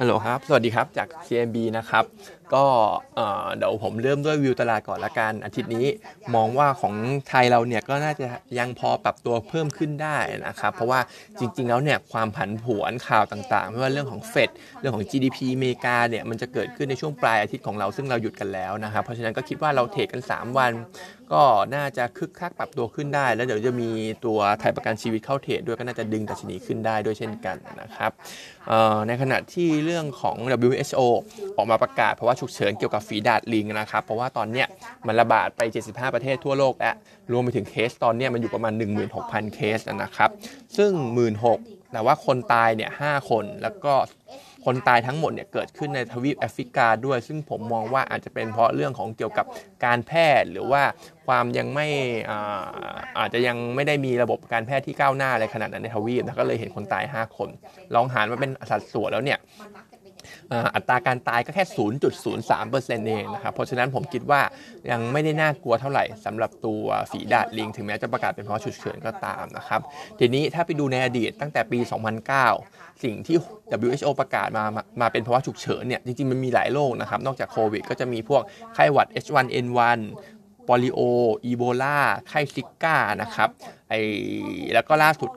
ฮัลโหลครับ สวัสดีครับ จาก CMB นะครับ ก็เดี๋ยวผมเริ่มด้วยวิวตลาดก่อนละกันอาทิตย์นี้มองว่าของไทยเราเนี่ยก็น่าจะยังพอปรับตัวเพิ่มขึ้นได้นะครับ เพราะว่าจริง ๆ แล้วเนี่ยความผันผวนข่าวต่างๆ ไม่ว่าเรื่องของเฟดเรื่องของ GDP อเมริกาเนี่ยมันจะเกิดขึ้นในช่วงปลายอาทิตย์ของเราซึ่งเราหยุดกันแล้วนะครับ เพราะฉะนั้นก็คิดว่าเราเทรดกัน 3 วัน ก็น่าจะคึกคักปรับตัวขึ้นได้ แล้วเดี๋ยวจะมีตัวไทยประกันชีวิตเข้าเทรดด้วยก็น่าจะดึงดัชนีขึ้นได้ด้วยเช่นกันนะครับในขณะที่เรื่องของ WHO ออกมาประกาศเพราะว่าฉุกเฉินเกี่ยวกับฝีดาดลิงนะครับ เพราะว่าตอนนี้มันระบาดไป 75 ประเทศทั่วโลกแล้วรวมไปถึงเคสตอนนี้มันอยู่ประมาณ 16,000 เคสนะครับ ซึ่ง 16,000แต่ว่าคนตายเนี่ย5คนแล้วก็ คนตายทั้งหมดเนี่ยเกิดขึ้นในทวีปแอฟริกาด้วย ซึ่งผมมองว่าอาจจะเป็นเพราะเรื่องของเกี่ยวกับการแพทย์หรือว่าความยังไม่อาจจะยังไม่ได้มีระบบการแพทย์ที่ก้าวหน้าอะไรขนาดนั้นในทวีปนะก็เลยเห็นคนตาย 5 คน ลองหารมาเป็นสัดส่วนแล้วเนี่ย อัตราการตายก็แค่ 0.03%เองนะครับ เพราะฉะนั้นผมคิดว่ายังไม่ได้น่ากลัวเท่าไหร่สำหรับตัวฝีดาดลิง ถึงแม้จะประกาศเป็นเพราะฉุกเฉินก็ตามนะครับ ทีนี้ถ้าไปดูในอดีตตั้งแต่ปี 2009 สิ่งที่ WHO ประกาศมามาเป็นภาวะฉุกเฉินเนี่ยจริงๆ มันมีหลายโรคนะครับ นอกจากโควิดก็จะมีพวกไข้หวัด H1N1 ปอลิโอ อีโบลา ไข้ซิก้านะครับไอแล้วก็ล่าสุด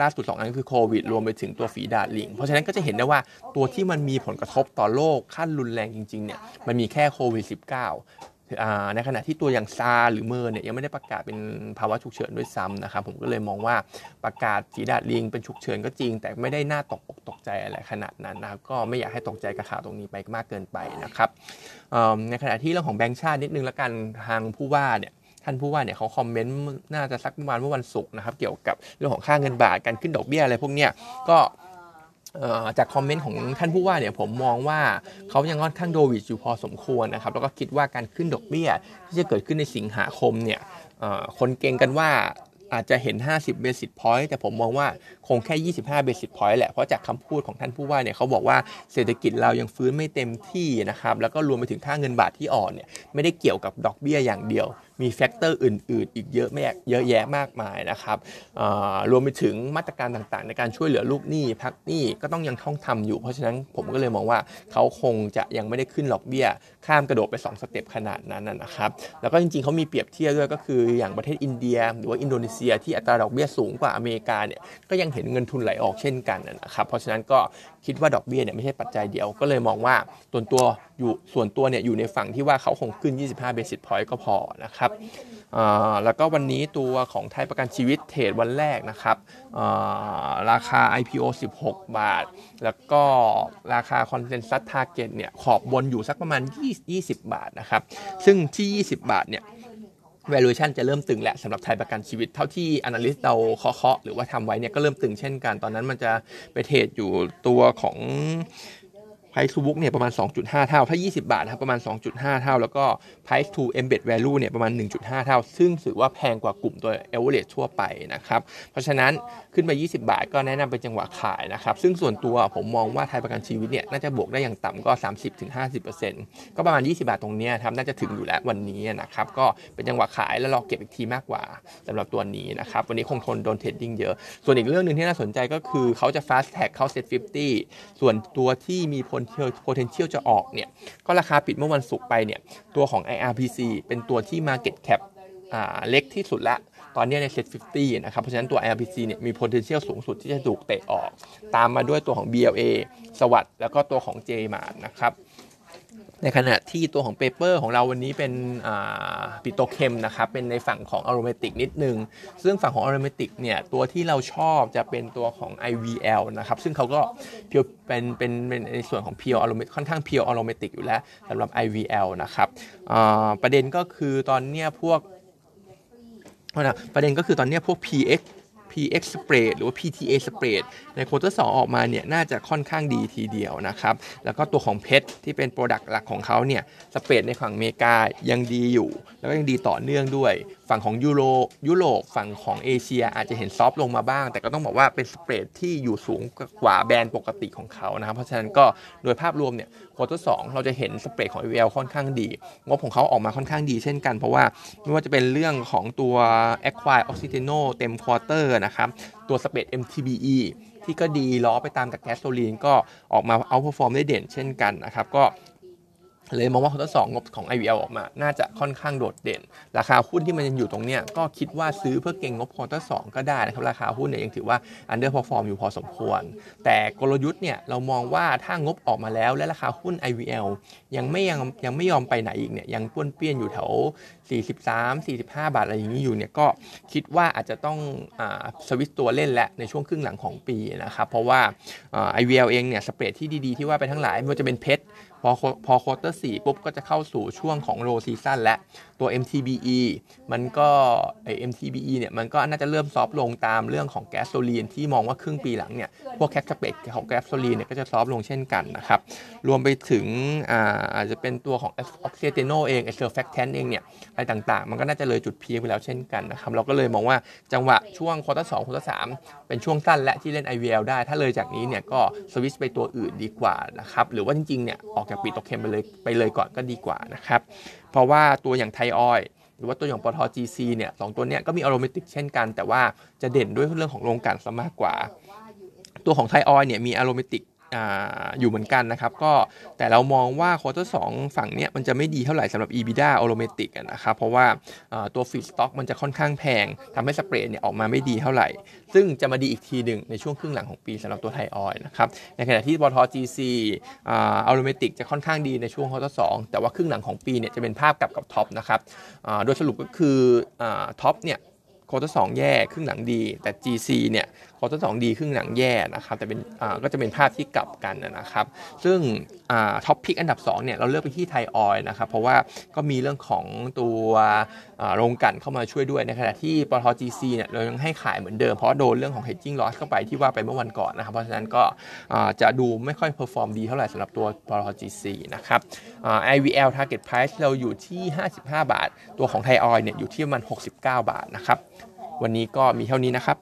ล่าสุด2อันคือโควิดรวมไปถึงตัวฝีดาดลิง เพราะฉะนั้นก็จะเห็นได้ว่าตัวที่มันมีผลกระทบต่อโลกขั้นรุนแรงจริงๆเนี่ยมันมีแค่โควิด -19 ในขณะที่ตัวอย่างซาหรือเมอร์เนี่ยยังไม่ได้ประกาศเป็นภาวะฉุกเฉินด้วยซ้ำนะครับผมก็เลยมองว่าประกาศฝีดาดลิงเป็นฉุกเฉินก็จริง แต่ไม่ได้น่าตกอกตกใจอะไรขนาดนั้นนะครับก็ไม่อยากให้ตกใจกับข่าวตรงนี้ไปมากเกินไปนะครับในขณะที่เรื่องของแบงก์ชาตินิดนึงละกันทางผู้ว่าเนี่ย ท่านผู้ว่าเนี่ยเขาคอมเมนต์น่าจะสักประมาณเมื่อวันศุกร์นะครับ เกี่ยวกับเรื่องของค่าเงินบาทการขึ้นดอกเบี้ยอะไรพวกเนี้ยก็จากคอมเมนต์ของท่านผู้ว่าเนี่ยผมมองว่าเขายังค่อนข้างโดวิดอยู่พอสมควรนะครับแล้วก็คิดว่าการขึ้นดอกเบี้ย ที่จะเกิดขึ้นในสิงหาคมเนี่ยคนเก่งกันว่าอาจจะเห็น 50 basic point แต่ผมมองว่าคงแค่ 25 basic point แหละ เพราะจากคำพูดของท่านผู้ว่าเนี่ยเขาบอกว่าเศรษฐกิจเรายังฟื้นไม่เต็มที่นะครับ แล้วก็รวมไปถึงค่าเงินบาทที่อ่อนเนี่ยไม่ได้เกี่ยวกับดอกเบี้ยอย่างเดียว มี factor อื่น ๆ อีกเยอะแม่เยอะแยะมากมายนะครับรวมไปถึงมาตรการต่างๆ ในการช่วยเหลือลูกหนี้พักหนี้ก็ต้องยังต้องทำอยู่ เพราะฉะนั้นผมก็เลยมองว่าเขาคงจะยังไม่ได้ขึ้นดอกเบี้ย ข้ามกระโดดไป 2 step ขนาดนั้นนะครับแล้วก็จริง ๆเขามีเปรียบเทียบด้วยก็คืออย่างประเทศอินเดีย หรือว่าอินโดนีเซียที่อัตราดอกเบี้ยสูงกว่าอเมริกาเนี่ยก็ยังเห็นเงินทุนไหลออกเช่นกันนะครับเพราะฉะนั้นก็คิดว่าดอกเบี้ยเนี่ยไม่ใช่ปัจจัยเดียวก็เลยมองว่าตัวตัวอยู่ส่วนตัวเนี่ยอยู่ในฝั่งที่ว่าเขาคงขึ้น 25 basis point ก็พอนะครับแล้วก็วันนี้ตัวของไทยประกันชีวิตเทรดวันแรกนะครับราคา IPO 16 บาท แล้วก็ราคา Consensus Target เนี่ยขอบบนอยู่สักประมาณ 20 บาทนะครับซึ่งที่ 20 บาทเนี่ย valuation จะเริ่มตึงแหละสำหรับไทยประกันชีวิตเท่าที่ analyst เราเคาะหรือว่าทำไว้เนี่ยก็เริ่มตึงเช่นกัน ตอนนั้นมันจะไปเทรดอยู่ตัวของ price to book เนี่ยประมาณ 2.5 เท่า ถ้า 20 บาทนะครับประมาณ 2.5 เท่า แล้วก็ price to embed value เนี่ยประมาณ 1.5 เท่า ซึ่งถือว่าแพงกว่ากลุ่มตัว average ทั่วไปนะครับ เพราะฉะนั้นขึ้นไป 20 บาทก็แนะนำเป็นจังหวะขายนะครับ ซึ่งส่วนตัวผมมองว่าไทยประกันชีวิตเนี่ยน่าจะบวกได้อย่างต่ำก็ 30-50%ก็ประมาณ 20 บาทตรงนี้ครับน่าจะถึงอยู่แล้ววันนี้นะครับ ก็เป็นจังหวะขายแล้วรอเก็บอีกทีมากกว่าสำหรับตัวนี้นะครับ วันนี้คงทนโดนเทรดดิ้งเยอะ ส่วนอีกเรื่องหนึ่งที่น่าสนใจก็คือเขาจะ fast tag เข้า set 50ส่วนตัวที่มี potential จะออกเนี่ย ก็ราคาปิดเมื่อวันศุกร์ไปเนี่ย ตัวของ IRPC เป็นตัวที่ market cap เล็กที่สุดละตอนนี้ในเซ็ต50 นะครับ เพราะฉะนั้นตัว IRPC เนี่ยมี potential สูงสุดที่จะถูกเตะออก ตามมาด้วยตัวของ BLA SAWAD แล้วก็ตัวของ j m a r นะครับ ในขณะที่ตัวของ paper ของเราวันนี้เป็น petrochem นะครับ เป็นในฝั่งของ aromatic นิดนึง ซึ่งฝั่งของ aromatic เนี่ย ตัวที่เราชอบจะเป็นตัวของ IVL นะครับ ซึ่งเขาก็ pure เป็นเป็นเป็นในส่วนของ pure aroma ค่อนข้าง pure aromatic อยู่แล้วสำหรับ IVL นะครับประเด็นก็คือตอนเนี้ยพวกประเด็นก็คือตอนนี้พวก PX PX spread หรือว่า PTA spread ใน quarter สองออกมาเนี่ยน่าจะค่อนข้างดีทีเดียวนะครับ แล้วก็ตัวของ PET ที่เป็น product หลักของเขาเนี่ย spread ในฝั่งอเมริกายังดีอยู่ แล้วก็ยังดีต่อเนื่องด้วย ฝั่งของยูโรยุโรปฝั่งของเอเชียอาจจะเห็น soft ลงมาบ้าง แต่ก็ต้องบอกว่าเป็น spread ที่อยู่สูงกว่า band ปกติของเขานะครับ เพราะฉะนั้นก็โดยภาพรวมเนี่ยควอเตอร์สเราจะเห็น spread ของ IVL ค่อนข้างดี งบของเขาออกมาค่อนข้างดีเช่นกัน เพราะว่าไม่ว่าจะเป็นเรื่องของตัว Acquire Oxiteno เต็ม quarter นะครับ ตัว spread MTBE ที่ก็ดีล้อไปตามกับแก๊สโซลีนก็ออกมา outperform ได้เด่นเช่นกันนะครับก็ เลยมองว่า quarter สองงบของ IVL ออกมา น่าจะค่อนข้างโดดเด่น ราคาหุ้นที่มันยังอยู่ตรงเนี้ยก็คิดว่าซื้อเพื่อเก็งงบ quarter สองก็ได้นะครับ ราคาหุ้นเนี่ยยังถือว่า underperform อยู่พอสมควร แต่กลยุทธ์เนี่ยเรามองว่าถ้างบออกมาแล้วและราคาหุ้น IVL ยังไม่ยังยังไม่ยอมไปไหนอีกเนี่ยยังป้วนเปี้ยนอยู่แถว 43 45 บาทอะไรอย่างนี้อยู่เนี่ยก็คิดว่าอาจจะต้องอสวิตตัวเล่นแหละในช่วงครึ่งหลังของปีนะครับเพราะว่า IVL เองเนี่ย spread ที่ดีๆที่ว่าไปทั้งหลายไม่ว่าจะเป็น PET พอพอ quarter สี่ปุ๊บก็จะเข้าสู่ช่วงของ low season และตัว MTBE มันก็ไอ MTBE เนี่ยมันก็น่าจะเริ่ม soft ลงตามเรื่องของแก๊สโซลีนที่มองว่าครึ่งปีหลังเนี่ยพวก crack spread ของแก๊สโซลีนเนี่ยก็จะ soft ลงเช่นกันนะครับรวมไปถึงอาอาจจะเป็นตัวของ Oxiteno เองไอ surfactant เองเนี่ยอะไรต่างๆ มันก็น่าจะเลยจุด peak ไปแล้วเช่นกันนะครับเราก็เลยมองว่าจังหวะช่วง quarter สอง quarter สามเป็นช่วงสั้นแหละที่เล่น IVL ได้ถ้าเลยจากนี้เนี่ยก็สวิตช์ไปตัวอื่นดีกว่านะครับหรือว่าจริงๆเนี่ยออกจาก petrochem ไปเลยไปเลยก่อนก็ดีกว่านะครับ เพราะว่าตัวอย่างไทยออยล์หรือว่าตัวอย่างปตท GC เนี่ยสองตัวเนี้ยก็มี aromatic เช่นกัน แต่ว่าจะเด่นด้วยเรื่องของโรงกลั่นซะมากกว่า ตัวของไทยออยล์เนี่ยมี aromatic อยู่เหมือนกันนะครับ ก็แต่เรามองว่าควอเตอร์สฝั่งเนี้ยมันจะไม่ดีเท่าไหร่สำหรับ EBITDA a u r o m a t i c นะครับ เพราะว่าตัว feedstock มันจะค่อนข้างแพงทำให้ spread เนี่ยออกมาไม่ดีเท่าไหร่ ซึ่งจะมาดีอีกทีหนึ่งในช่วงครึ่งหลังของปีสำหรับตัวไทยออยล์นะครับ ในขณะที่ปตท GC aromatic จะค่อนข้างดีในช่วงควอเตอร์สแต่ว่าครึ่งหลังของปีเนี่ยจะเป็นภาพกลับกับ TOP นะครับโดยสรุปก็คือ TOP เนี่ยควอเตอร์สแย่ครึ่งหลังดี แต่ GC เนี่ย ควอเตอร์สดีครึ่งหลังแย่นะครับแต่เป็นอ่าก็จะเป็นภาพที่กลับกันนะครับ ซึ่งอ่า top pick อันดับ2เนี่ยเราเลือกไปที่ไทยออยล์นะครับ เพราะว่าก็มีเรื่องของตัวโรงกลั่นเข้ามาช่วยด้วยในขณะที่ปตท GC เนี่ยเรายังให้ขายเหมือนเดิม เพราะโดนเรื่องของ hedging loss เข้าไปที่ว่าไปเมื่อวันก่อนนะครับ เพราะฉะนั้นก็จะดูไม่ค่อย perform ดีเท่าไหร่สำหรับตัวปตท GC นะครับ IVL target price เราอยู่ที่ 55 บาท ตัวของไทยออยเนี่ยอยู่ที่ประมาณ69 บาทนะครับวันนี้ก็มีเท่านี้นะครับ